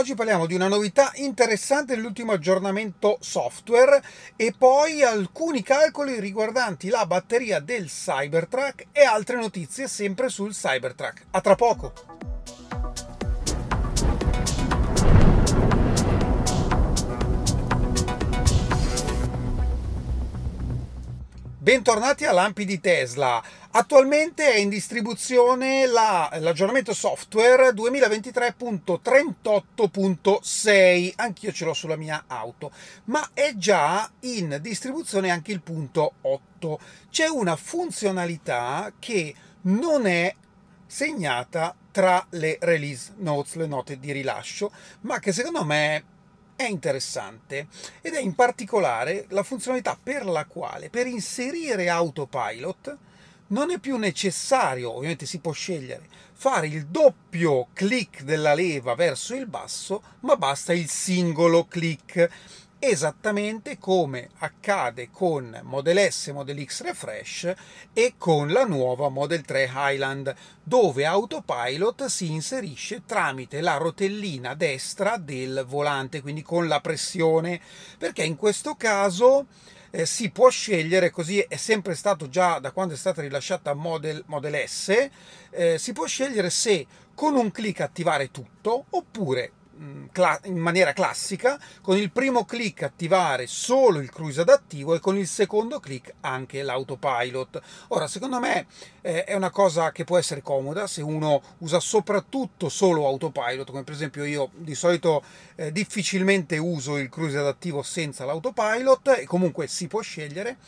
Oggi parliamo di una novità interessante dell'ultimo aggiornamento software e poi alcuni calcoli riguardanti la batteria del Cybertruck e altre notizie sempre sul Cybertruck. A tra poco! Bentornati a Lampi di Tesla. Attualmente è in distribuzione la, l'aggiornamento software 2023.38.6, anch'io ce l'ho sulla mia auto, ma è già in distribuzione anche il punto 8. C'è una funzionalità che non è segnata tra le release notes, le note di rilascio, ma che secondo me è interessante ed è in particolare la funzionalità per la quale per inserire autopilot non è più necessario, ovviamente si può scegliere, fare il doppio clic della leva verso il basso, ma basta il singolo clic. Esattamente come accade con Model S, Model X Refresh e con la nuova Model 3 Highland, dove Autopilot si inserisce tramite la rotellina destra del volante, quindi con la pressione, perché in questo caso eh, si può scegliere, così è sempre stato già da quando è stata rilasciata Model, Model S, eh, si può scegliere se con un clic attivare tutto oppure in maniera classica, con il primo clic attivare solo il cruise adattivo e con il secondo clic anche l'autopilot. Ora, secondo me eh, è una cosa che può essere comoda se uno usa soprattutto solo autopilot, come per esempio io di solito eh, difficilmente uso il cruise adattivo senza l'autopilot e comunque si può scegliere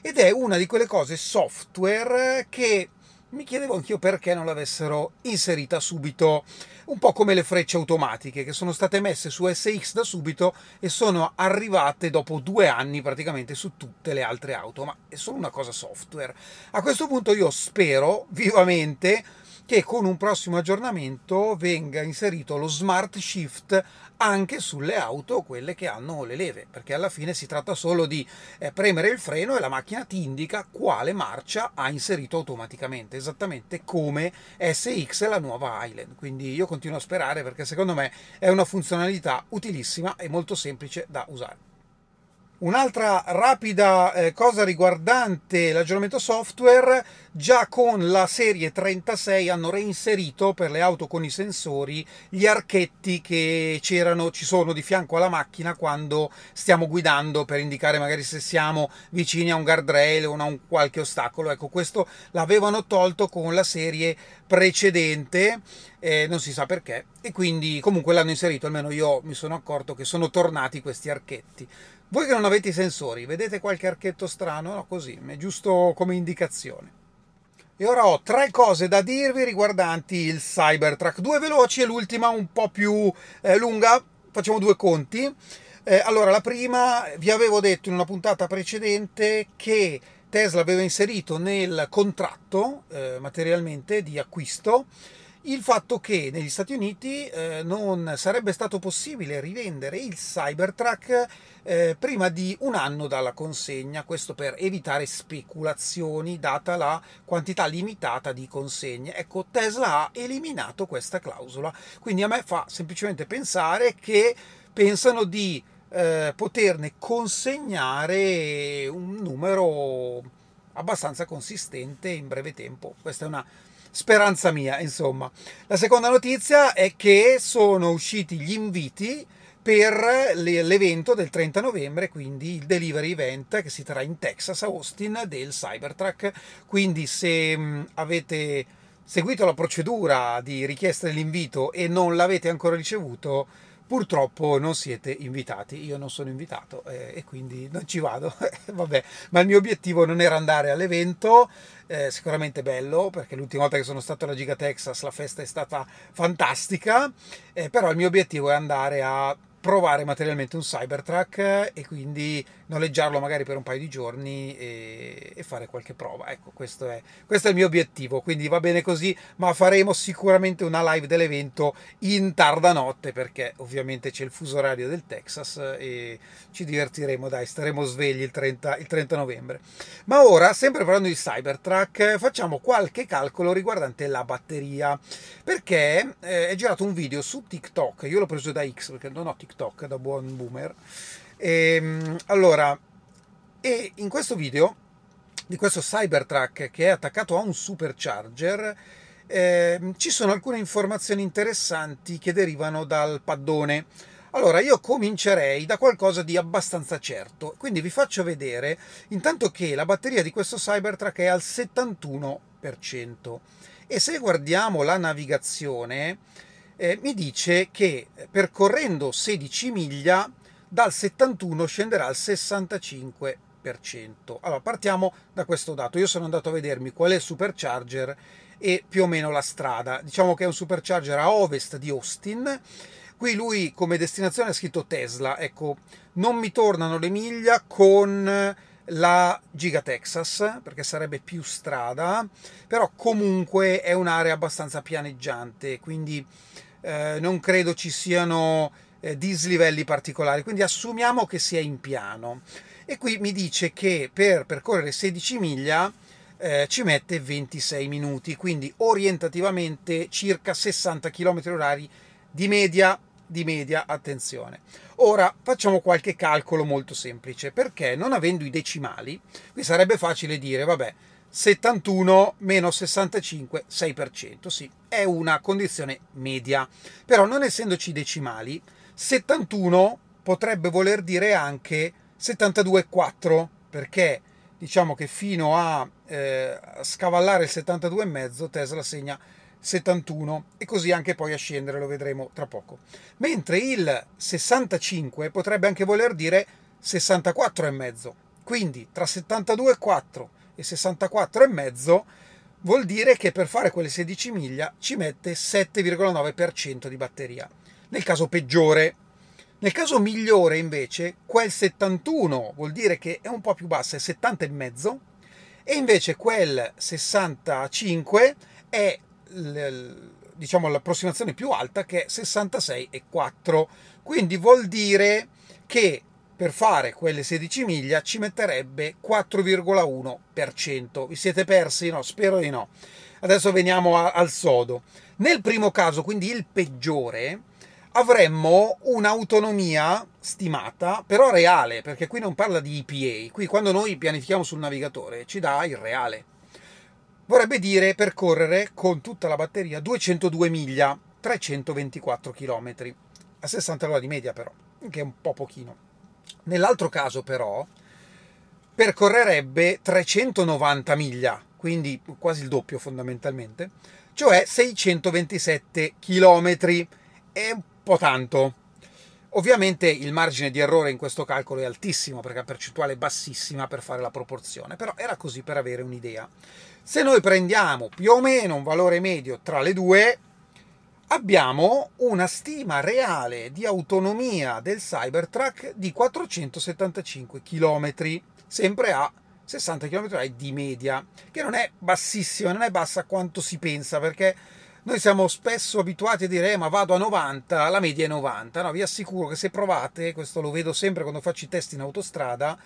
ed è una di quelle cose software che mi chiedevo anch'io perché non l'avessero inserita subito, un po' come le frecce automatiche che sono state messe su SX da subito e sono arrivate dopo due anni praticamente su tutte le altre auto, ma è solo una cosa software. A questo punto io spero vivamente che con un prossimo aggiornamento venga inserito lo smart shift anche sulle auto, quelle che hanno le leve, perché alla fine si tratta solo di eh, premere il freno e la macchina ti indica quale marcia ha inserito automaticamente, esattamente come SX e la nuova Highland. Quindi io continuo a sperare perché secondo me è una funzionalità utilissima e molto semplice da usare. Un'altra rapida eh, cosa riguardante l'aggiornamento software, già con la serie 36 hanno reinserito per le auto con i sensori gli archetti che ci sono di fianco alla macchina quando stiamo guidando per indicare magari se siamo vicini a un guardrail o a un qualche ostacolo. Ecco, questo l'avevano tolto con la serie precedente, eh, non si sa perché, e quindi comunque l'hanno inserito, almeno io mi sono accorto che sono tornati questi archetti. Voi che non avete i sensori, vedete qualche archetto strano? No, così, è giusto come indicazione. E ora ho tre cose da dirvi riguardanti il Cybertruck, due veloci e l'ultima un po' più eh, lunga, facciamo due conti. Eh, allora, la prima, vi avevo detto in una puntata precedente che Tesla aveva inserito nel contratto eh, materialmente di acquisto il fatto che negli Stati Uniti eh, non sarebbe stato possibile rivendere il Cybertruck eh, prima di un anno dalla consegna, questo per evitare speculazioni data la quantità limitata di consegne. Ecco, Tesla ha eliminato questa clausola, quindi a me fa semplicemente pensare che pensano di eh, poterne consegnare un numero abbastanza consistente in breve tempo. Questa è una speranza mia, insomma. La seconda notizia è che sono usciti gli inviti per l'evento del 30 novembre, quindi il delivery event che si terrà in Texas, Austin, del Cybertruck. Quindi se avete seguito la procedura di richiesta dell'invito e non l'avete ancora ricevuto, purtroppo non siete invitati. Io non sono invitato eh, e quindi non ci vado. Vabbè, ma il mio obiettivo non era andare all'evento, eh, sicuramente bello perché l'ultima volta che sono stato alla Giga Texas la festa è stata fantastica, eh, però il mio obiettivo è andare a provare materialmente un Cybertruck e quindi noleggiarlo magari per un paio di giorni e, e fare qualche prova. Ecco, questo è, questo è, il mio obiettivo, quindi va bene così, ma faremo sicuramente una live dell'evento in tarda notte perché ovviamente c'è il fuso orario del Texas e ci divertiremo, dai, staremo svegli il 30, il 30 novembre. Ma ora, sempre parlando di Cybertruck, facciamo qualche calcolo riguardante la batteria, perché eh, è girato un video su TikTok, io l'ho preso da X perché non ho TikTok da buon boomer, e, ehm, allora, e in questo video di questo Cybertruck che è attaccato a un supercharger, eh, ci sono alcune informazioni interessanti che derivano dal paddone. Allora, io comincerei da qualcosa di abbastanza certo, quindi vi faccio vedere intanto che la batteria di questo Cybertruck è al 71% e se guardiamo la navigazione eh, mi dice che percorrendo 16 miglia dal 71 scenderà al 65%. Allora, partiamo da questo dato. Io sono andato a vedermi qual è il supercharger e più o meno la strada. Diciamo che è un supercharger a ovest di Austin. Qui lui come destinazione ha scritto Tesla. Ecco, non mi tornano le miglia con la Giga Texas perché sarebbe più strada, però comunque è un'area abbastanza pianeggiante, quindi eh, non credo ci siano eh, dislivelli particolari, quindi assumiamo che sia in piano. E qui mi dice che per percorrere 16 miglia eh, ci mette 26 minuti, quindi orientativamente circa 60 km orari di media, di media, attenzione. Ora facciamo qualche calcolo molto semplice, perché non avendo i decimali, qui sarebbe facile dire, vabbè, 71 meno 65, 6%, sì, è una condizione media, però non essendoci decimali, 71 potrebbe voler dire anche 72,4 perché diciamo che fino a eh, scavallare il 72,5 Tesla segna 71 e così anche poi a scendere, lo vedremo tra poco. Mentre il 65 potrebbe anche voler dire 64,5. Quindi tra 72,4 e 64,5 vuol dire che per fare quelle 16 miglia ci mette 7,9% di batteria nel caso peggiore. Nel caso migliore invece quel 71 vuol dire che è un po' più bassa, è 70,5 e invece quel 65 è diciamo l'approssimazione più alta che è 66,4 quindi vuol dire che per fare quelle 16 miglia ci metterebbe 4,1%. Vi siete persi? No, spero di no. Adesso veniamo a, al sodo. Nel primo caso, quindi il peggiore, avremmo un'autonomia stimata, però reale, perché qui non parla di EPA, qui quando noi pianifichiamo sul navigatore ci dà il reale. Vorrebbe dire percorrere con tutta la batteria 202 miglia, 324 km, a 60 all'ora di media però, che è un po' pochino. Nell'altro caso però percorrerebbe 390 miglia, quindi quasi il doppio fondamentalmente, cioè 627 km. È un po' tanto. Ovviamente il margine di errore in questo calcolo è altissimo perché la percentuale è bassissima per fare la proporzione, però era così per avere un'idea. Se noi prendiamo più o meno un valore medio tra le due, abbiamo una stima reale di autonomia del Cybertruck di 475 km, sempre a 60 km di media, che non è bassissima, non è bassa quanto si pensa, perché noi siamo spesso abituati a dire eh, ma vado a 90, la media è 90. No, vi assicuro che se provate, questo lo vedo sempre quando faccio i test in autostrada,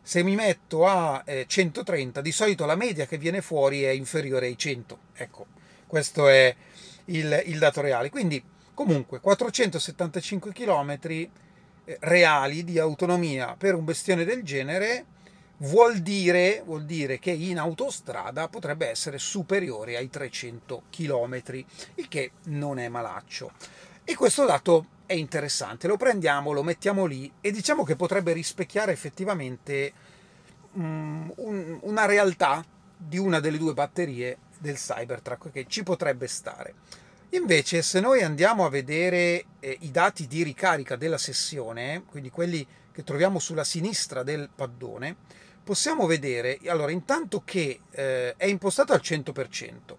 se mi metto a eh, 130, di solito la media che viene fuori è inferiore ai 100. Ecco, questo è il, il dato reale. Quindi, comunque, 475 km eh, reali di autonomia per un bestione del genere vuol dire, vuol dire che in autostrada potrebbe essere superiore ai 300 km, il che non è malaccio. E questo dato è interessante, lo prendiamo, lo mettiamo lì e diciamo che potrebbe rispecchiare effettivamente um, un, una realtà di una delle due batterie del Cybertruck che ci potrebbe stare. Invece, se noi andiamo a vedere eh, i dati di ricarica della sessione, quindi quelli che troviamo sulla sinistra del paddone, possiamo vedere, allora, intanto che eh, è impostato al 100%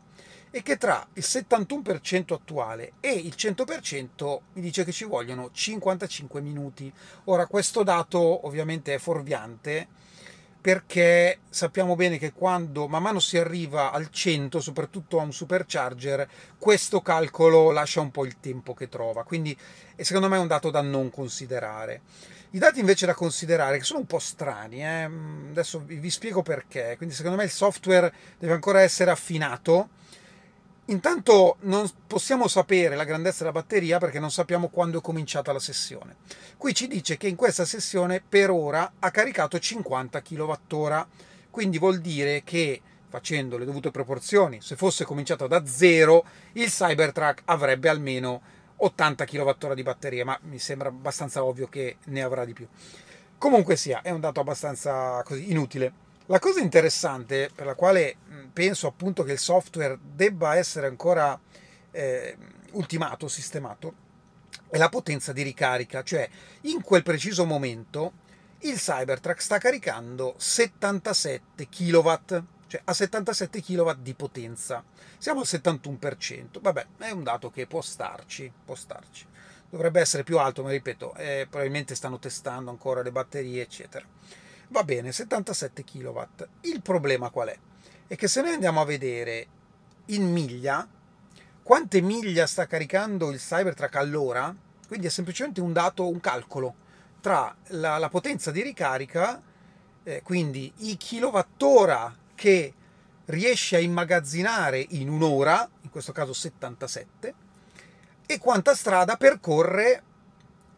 e che tra il 71% attuale e il 100% mi dice che ci vogliono 55 minuti. Ora questo dato ovviamente è fuorviante perché sappiamo bene che quando man mano si arriva al 100, soprattutto a un supercharger, questo calcolo lascia un po' il tempo che trova, quindi secondo me è un dato da non considerare. I dati invece da considerare, che sono un po' strani, eh? adesso vi spiego perché, quindi secondo me il software deve ancora essere affinato, Intanto non possiamo sapere la grandezza della batteria perché non sappiamo quando è cominciata la sessione. Qui ci dice che in questa sessione per ora ha caricato 50 kWh, quindi vuol dire che facendo le dovute proporzioni, se fosse cominciato da zero, il Cybertruck avrebbe almeno 80 kWh di batteria, ma mi sembra abbastanza ovvio che ne avrà di più. Comunque sia, è un dato abbastanza così inutile. La cosa interessante per la quale penso appunto che il software debba essere ancora eh, ultimato, sistemato, è la potenza di ricarica, cioè in quel preciso momento il Cybertruck sta caricando 77 kW, cioè a 77 kW di potenza. Siamo al 71%, vabbè, è un dato che può starci, può starci. Dovrebbe essere più alto, ma ripeto, eh, probabilmente stanno testando ancora le batterie, eccetera. Va bene, 77 kW. Il problema qual è? È che se noi andiamo a vedere in miglia, quante miglia sta caricando il Cybertruck all'ora, quindi è semplicemente un dato, un calcolo tra la, la potenza di ricarica, eh, quindi i kilowattora che riesce a immagazzinare in un'ora, in questo caso 77, e quanta strada percorre,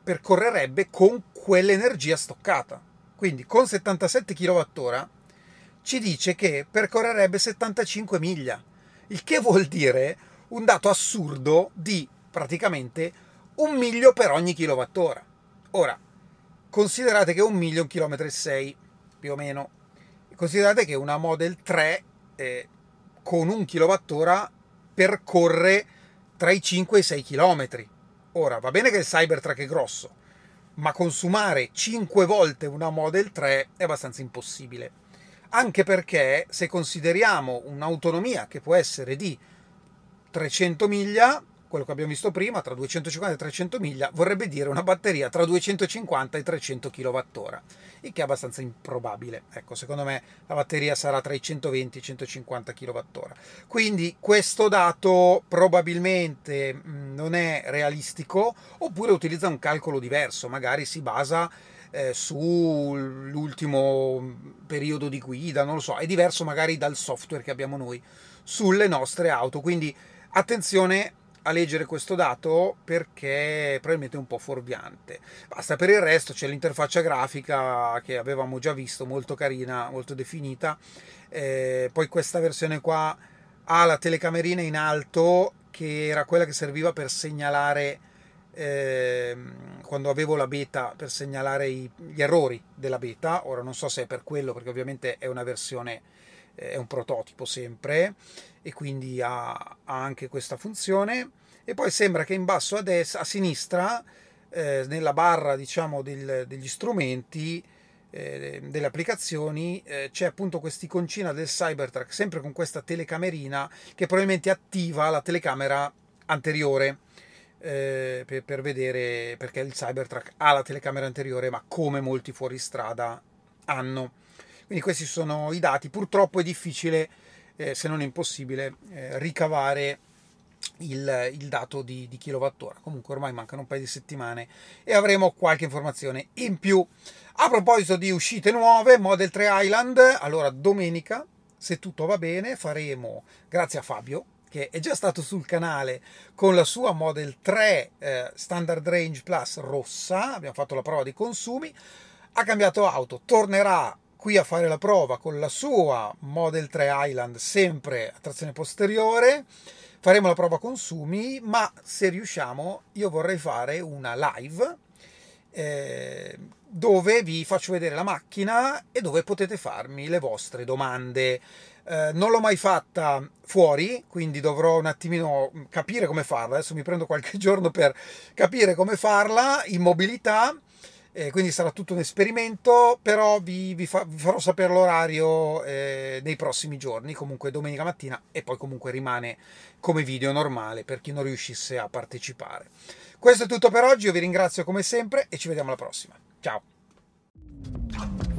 percorrerebbe con quell'energia stoccata. Quindi con 77 kWh ci dice che percorrerebbe 75 miglia, il che vuol dire un dato assurdo di praticamente un miglio per ogni kilowattora. Ora, considerate che un miglio è un chilometro e 6, più o meno. Considerate che una Model 3 eh, con un kilowattora percorre tra i 5 e i 6 km. Ora, va bene che il Cybertruck è grosso, ma consumare 5 volte una Model 3 è abbastanza impossibile. Anche perché se consideriamo un'autonomia che può essere di 300 miglia, quello che abbiamo visto prima, tra 250 e 300 miglia, vorrebbe dire una batteria tra 250 e 300 kWh, il che è abbastanza improbabile. Ecco, secondo me la batteria sarà tra i 120 e i 150 kWh. Quindi questo dato probabilmente mm, non è realistico, oppure utilizza un calcolo diverso, magari si basa eh, sull'ultimo periodo di guida, non lo so, è diverso magari dal software che abbiamo noi sulle nostre auto, quindi attenzione a leggere questo dato perché probabilmente è un po' fuorviante. Basta per il resto c'è l'interfaccia grafica che avevamo già visto, molto carina, molto definita. Eh, poi questa versione qua ha la telecamerina in alto che era quella che serviva per segnalare eh, quando avevo la beta per segnalare gli errori della beta. Ora non so se è per quello perché ovviamente è una versione è un prototipo sempre e quindi ha, ha, anche questa funzione. E poi sembra che in basso a destra a sinistra eh, nella barra diciamo del, degli strumenti eh, delle applicazioni eh, c'è appunto quest'iconcina del Cybertruck sempre con questa telecamerina che probabilmente attiva la telecamera anteriore eh, per, per vedere perché il Cybertruck ha la telecamera anteriore ma come molti fuoristrada hanno quindi questi sono i dati. Purtroppo è difficile, eh, se non impossibile, eh, ricavare il, il, dato di, di kilowattora. Comunque ormai mancano un paio di settimane e avremo qualche informazione in più. A proposito di uscite nuove, Model 3 Island, allora domenica, se tutto va bene, faremo, grazie a Fabio, che è già stato sul canale con la sua Model 3 eh, Standard Range Plus rossa, abbiamo fatto la prova dei consumi, ha cambiato auto, tornerà qui a fare la prova con la sua Model 3 Island sempre a trazione posteriore. Faremo la prova consumi ma se riusciamo io vorrei fare una live eh, dove vi faccio vedere la macchina e dove potete farmi le vostre domande. Eh, non l'ho mai fatta fuori, quindi dovrò un attimino capire come farla. Adesso mi prendo qualche giorno per capire come farla. In mobilità eh, quindi sarà tutto un esperimento, però vi, vi, fa, vi farò sapere l'orario eh, nei prossimi giorni, comunque domenica mattina e poi comunque rimane come video normale per chi non riuscisse a partecipare. Questo è tutto per oggi, io vi ringrazio come sempre e ci vediamo alla prossima. Ciao!